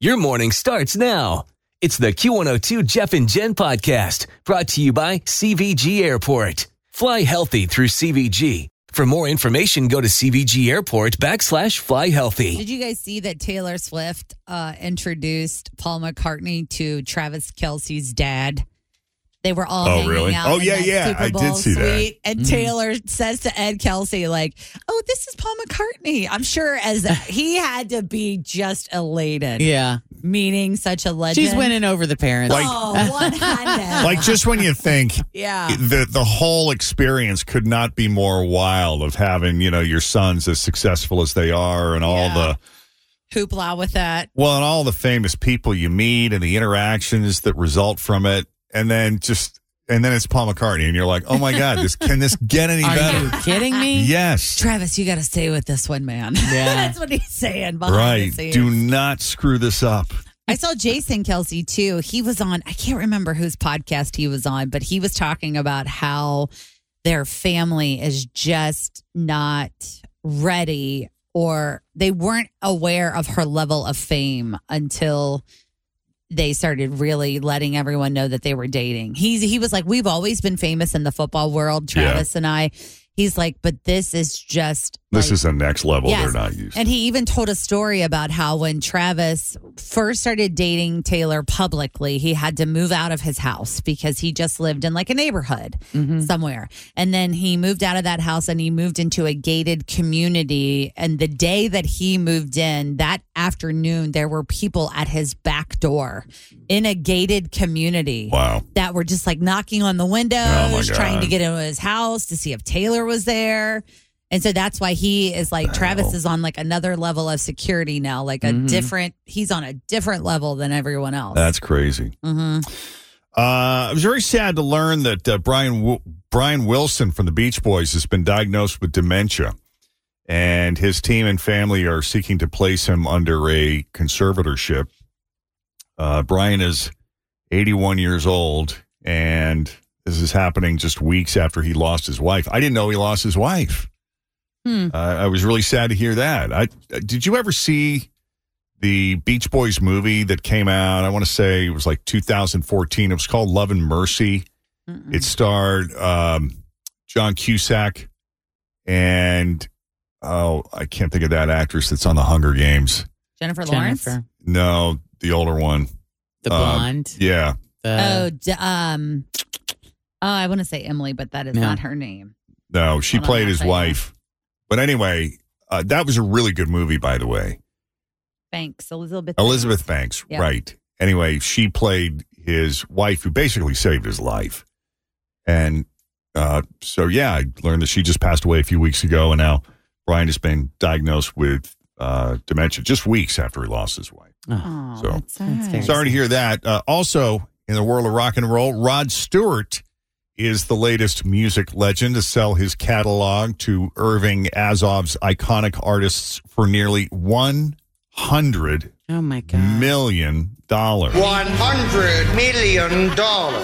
Your morning starts now. It's the Q102 Jeff and Jen podcast brought to you by CVG Airport. Fly healthy through CVG. For more information, go to CVG Airport backslash fly healthy. Did you guys see that Taylor Swift uh, introduced Paul McCartney to Travis Kelce's dad? They were all Oh, hanging really? out Oh, yeah, yeah. Super I did Bowl see that. suite, And mm-hmm. Taylor says to Ed Kelce, like, "Oh, this is Paul McCartney." I'm sure as he had to be just elated, Yeah. meeting such a legend. She's winning over the parents. Oh, like- Oh, 100. Like just when you think yeah. the the whole experience could not be more wild of having you know your sons as successful as they are and all Yeah. the Hoopla with that. well and all the famous people you meet and the interactions that result from it and then just and then it's Paul McCartney and you're like oh my god this can this get any Are better you kidding me? yes Travis, you got to stay with this one, man. Yeah. That's what he's saying. Behind the right scenes. do not screw this up I saw Jason Kelce too. He was on, I can't remember whose podcast he was on, but he was talking about how their family is just not ready or they weren't aware of her level of fame until they started really letting everyone know that they were dating. He's he was like, We've always been famous in the football world, Yeah. Travis and I. He's like, but this is just this like, is the next level Yes. they're not used to. and he even told a story about how when Travis first started dating Taylor publicly, he had to move out of his house because he just lived in like a neighborhood mm-hmm. somewhere. And then he moved out of that house and he moved into a gated community. And the day that he moved in, that afternoon, there were people at his back door in a gated community wow that were just like knocking on the oh windows, Oh, trying to get into his house to see if Taylor was there. And so that's why he is like Travis is on like another level of security now, like a different. He's on a different level than everyone else. that's crazy hmm Uh, I was very sad to learn that uh, Brian w- Brian Wilson from the Beach Boys has been diagnosed with dementia, and his team and family are seeking to place him under a conservatorship. Uh, Brian is 81 years old, and this is happening just weeks after he lost his wife. I didn't know he lost his wife. Hmm. Uh, I was really sad to hear that. I did you ever see the Beach Boys movie that came out? I want to say it was like 2014. It was called Love and Mercy. It starred um, John Cusack and oh, I can't think of that actress that's on the Hunger Games. Jennifer Lawrence. Jennifer. No, the older one. The Um, blonde. Yeah, the, Oh, d- um, oh, I want to say Emily, but that is Yeah. not her name. no, she Hold played I'll his tell you. wife. But anyway, uh, that was a really good movie, by the way. Banks, Elizabeth. Elizabeth Banks, Yeah. right. Anyway, she played his wife who basically saved his life. And uh, so, yeah, I learned that she just passed away a few weeks ago. And now Brian has been diagnosed with uh, dementia just weeks after he lost his wife. Oh, So- that's That's Sorry to hear that. Uh, also, in the world of rock and roll, Rod Stewart is the latest music legend to sell his catalog to Irving Azoff's iconic artists for nearly one hundred oh my God. million dollars. One hundred million dollars.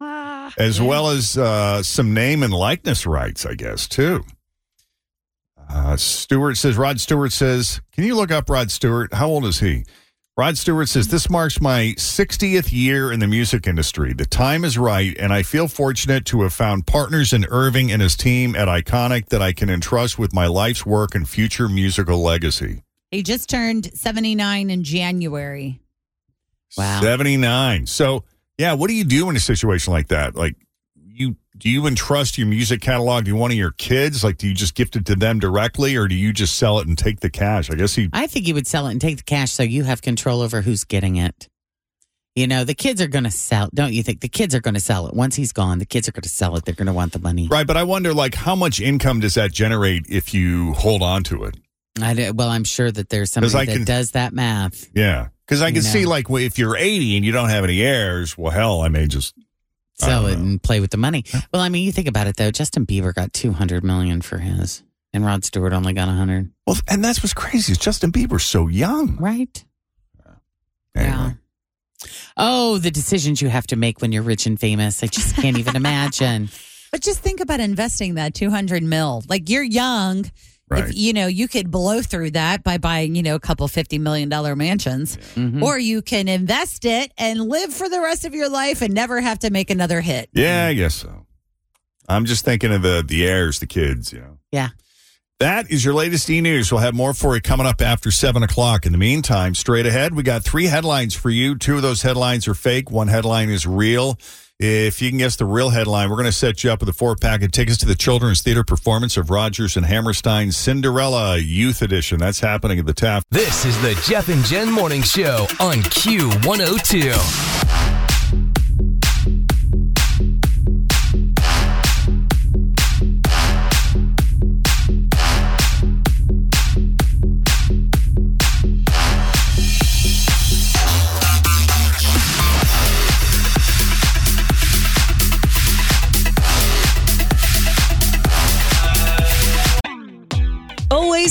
Ah, as well as uh, some name and likeness rights, I guess, too. Uh, Stewart says, Rod Stewart says, can you look up Rod Stewart? How old is he? Rod Stewart says, This marks my 60th year in the music industry. The time is right, and I feel fortunate to have found partners in Irving and his team at Iconic that I can entrust with my life's work and future musical legacy. He just turned 79 in January. Wow. 79. So, yeah, what do you do in a situation like that? Like, you do you entrust your music catalog to one of your kids? Like, do you just gift it to them directly, or do you just sell it and take the cash? I guess he. I think he would sell it and take the cash so you have control over who's getting it. You know, the kids are going to sell, don't you think? The kids are going to sell it. Once he's gone, the kids are going to sell it. They're going to want the money. Right, but I wonder, like, how much income does that generate if you hold on to it? I did, well, I'm sure that there's somebody that can- does that math. Yeah. Because I can see, like, if you're 80 and you don't have any heirs, well, hell, I may just. I Sell it and play with the money. Well, I mean, you think about it though. Justin Bieber got 200 million for his, and Rod Stewart only got a 100. Well, and that's what's crazy is Justin Bieber's so young. Right? Anyway. Oh, the decisions you have to make when you're rich and famous. I just can't even imagine. But just think about investing that 200 mil. Like you're young. Right. If you know, you could blow through that by buying, you know, a couple $50 million mansions, Mhm. or you can invest it and live for the rest of your life and never have to make another hit. Yeah, I guess so. I'm just thinking of the the heirs, the kids, you know. Yeah. That is your latest e news. We'll have more for you coming up after seven o'clock. In the meantime, straight ahead, we got three headlines for you. Two of those headlines are fake. One headline is real. If you can guess the real headline, we're going to set you up with a four pack of tickets to the children's theater performance of Rodgers and Hammerstein's Cinderella Youth Edition. That's happening at the Taft. This is the Jeff and Jen Morning Show on Q102.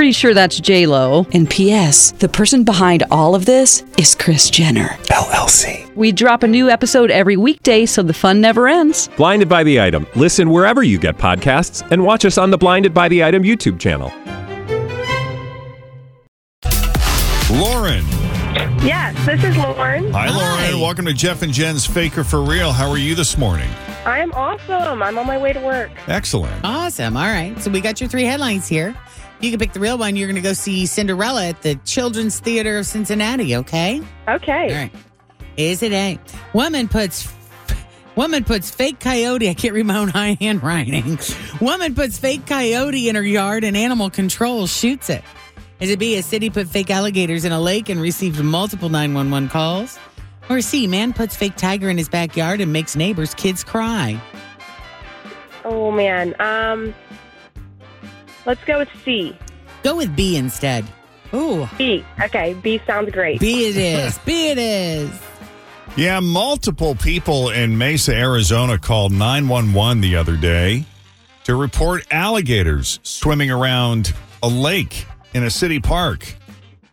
Pretty sure that's J Lo. And P.S. The person behind all of this is Kris Jenner. LLC. We drop a new episode every weekday, so the fun never ends. Blinded by the item. Listen wherever you get podcasts, and watch us on the Blinded by the Item YouTube channel. Lauren. Yes, this is Lauren. Hi, Hi. Lauren. Welcome to Jeff and Jen's Fake or For Real. How are you this morning? I'm awesome. I'm on my way to work. Excellent. Awesome. All right. So we got your three headlines here. You can pick the real one. You're going to go see Cinderella at the Children's Theater of Cincinnati, okay? Okay. All right. Is it A? Woman puts woman puts fake coyote. I can't read my own high handwriting. Woman puts fake coyote in her yard and animal control shoots it. Is it B? A city put fake alligators in a lake and received multiple 911 calls? Or C? Man puts fake tiger in his backyard and makes neighbors' kids cry. Oh man. Um, let's go with C. Go with B instead. Ooh. B. Okay. B sounds great. B it is. B it is. Yeah, multiple people in Mesa, Arizona called 911 the other day to report alligators swimming around a lake in a city park,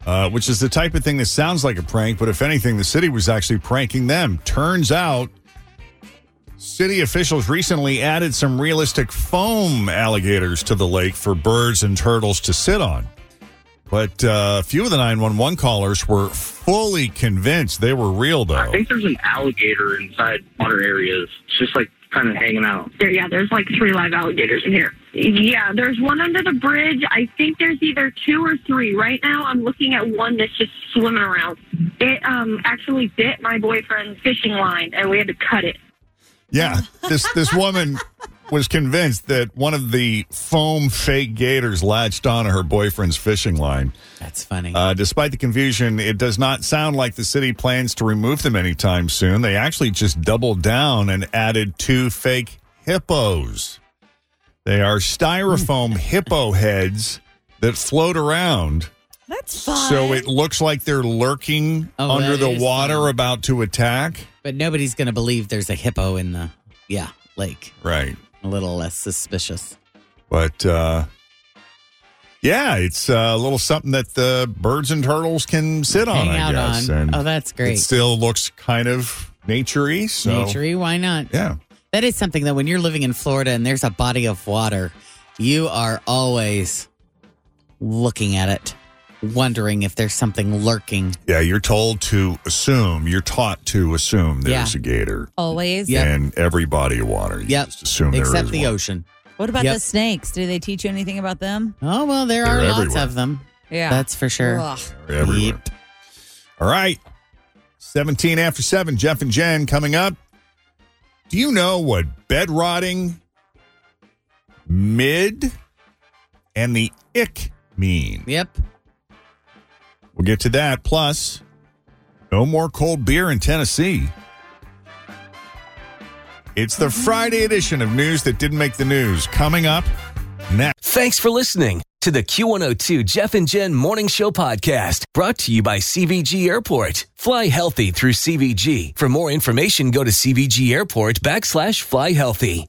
uh, which is the type of thing that sounds like a prank, but if anything, the city was actually pranking them. Turns out, city officials recently added some realistic foam alligators to the lake for birds and turtles to sit on. But uh, a few of the 911 callers were fully convinced they were real, though. I think there's an alligator inside water areas. It's just like kind of hanging out. There, yeah, there's like three live alligators in here. Yeah, there's one under the bridge. I think there's either two or three. Right now, I'm looking at one that's just swimming around. It um actually bit my boyfriend's fishing line, and we had to cut it. Yeah, this this woman was convinced that one of the foam fake gators latched onto her boyfriend's fishing line. That's funny. Uh, despite the confusion, it does not sound like the city plans to remove them anytime soon. They actually just doubled down and added two fake hippos. They are styrofoam hippo heads that float around. That's fun. So it looks like they're lurking Oh, under the water fun. about to attack. But nobody's going to believe there's a hippo in the yeah lake. Right. A little less suspicious. But uh, yeah, it's uh, a little something that the birds and turtles can sit on, Hang I out guess. on. And oh, that's great. It great. still looks kind of naturey. So Naturey, why not? yeah. That is something that when you're living in Florida and there's a body of water, you are always looking at it, wondering if there's something lurking. Yeah, you're told to assume, you're taught to assume there's Yeah. a gator Always. Yeah. in every body of water. You Yep. just assume Except is the one. ocean. What about Yep. the snakes? Do they teach you anything about them? Oh, well, there are They're lots everywhere. of them. Yeah. That's for sure. Ugh. They're everywhere. All right. 17 after 7, Jeff and Jen coming up. Do you know what bed rotting, mid, and the ick mean? Yep. We'll get to that. Plus, no more cold beer in Tennessee. It's the mm-hmm. Friday edition of News That Didn't Make the News. Coming up next. Thanks for listening to the Q102 Jeff and Jen Morning Show podcast brought to you by CVG Airport. Fly healthy through CVG. For more information, go to CVG Airport backslash fly healthy.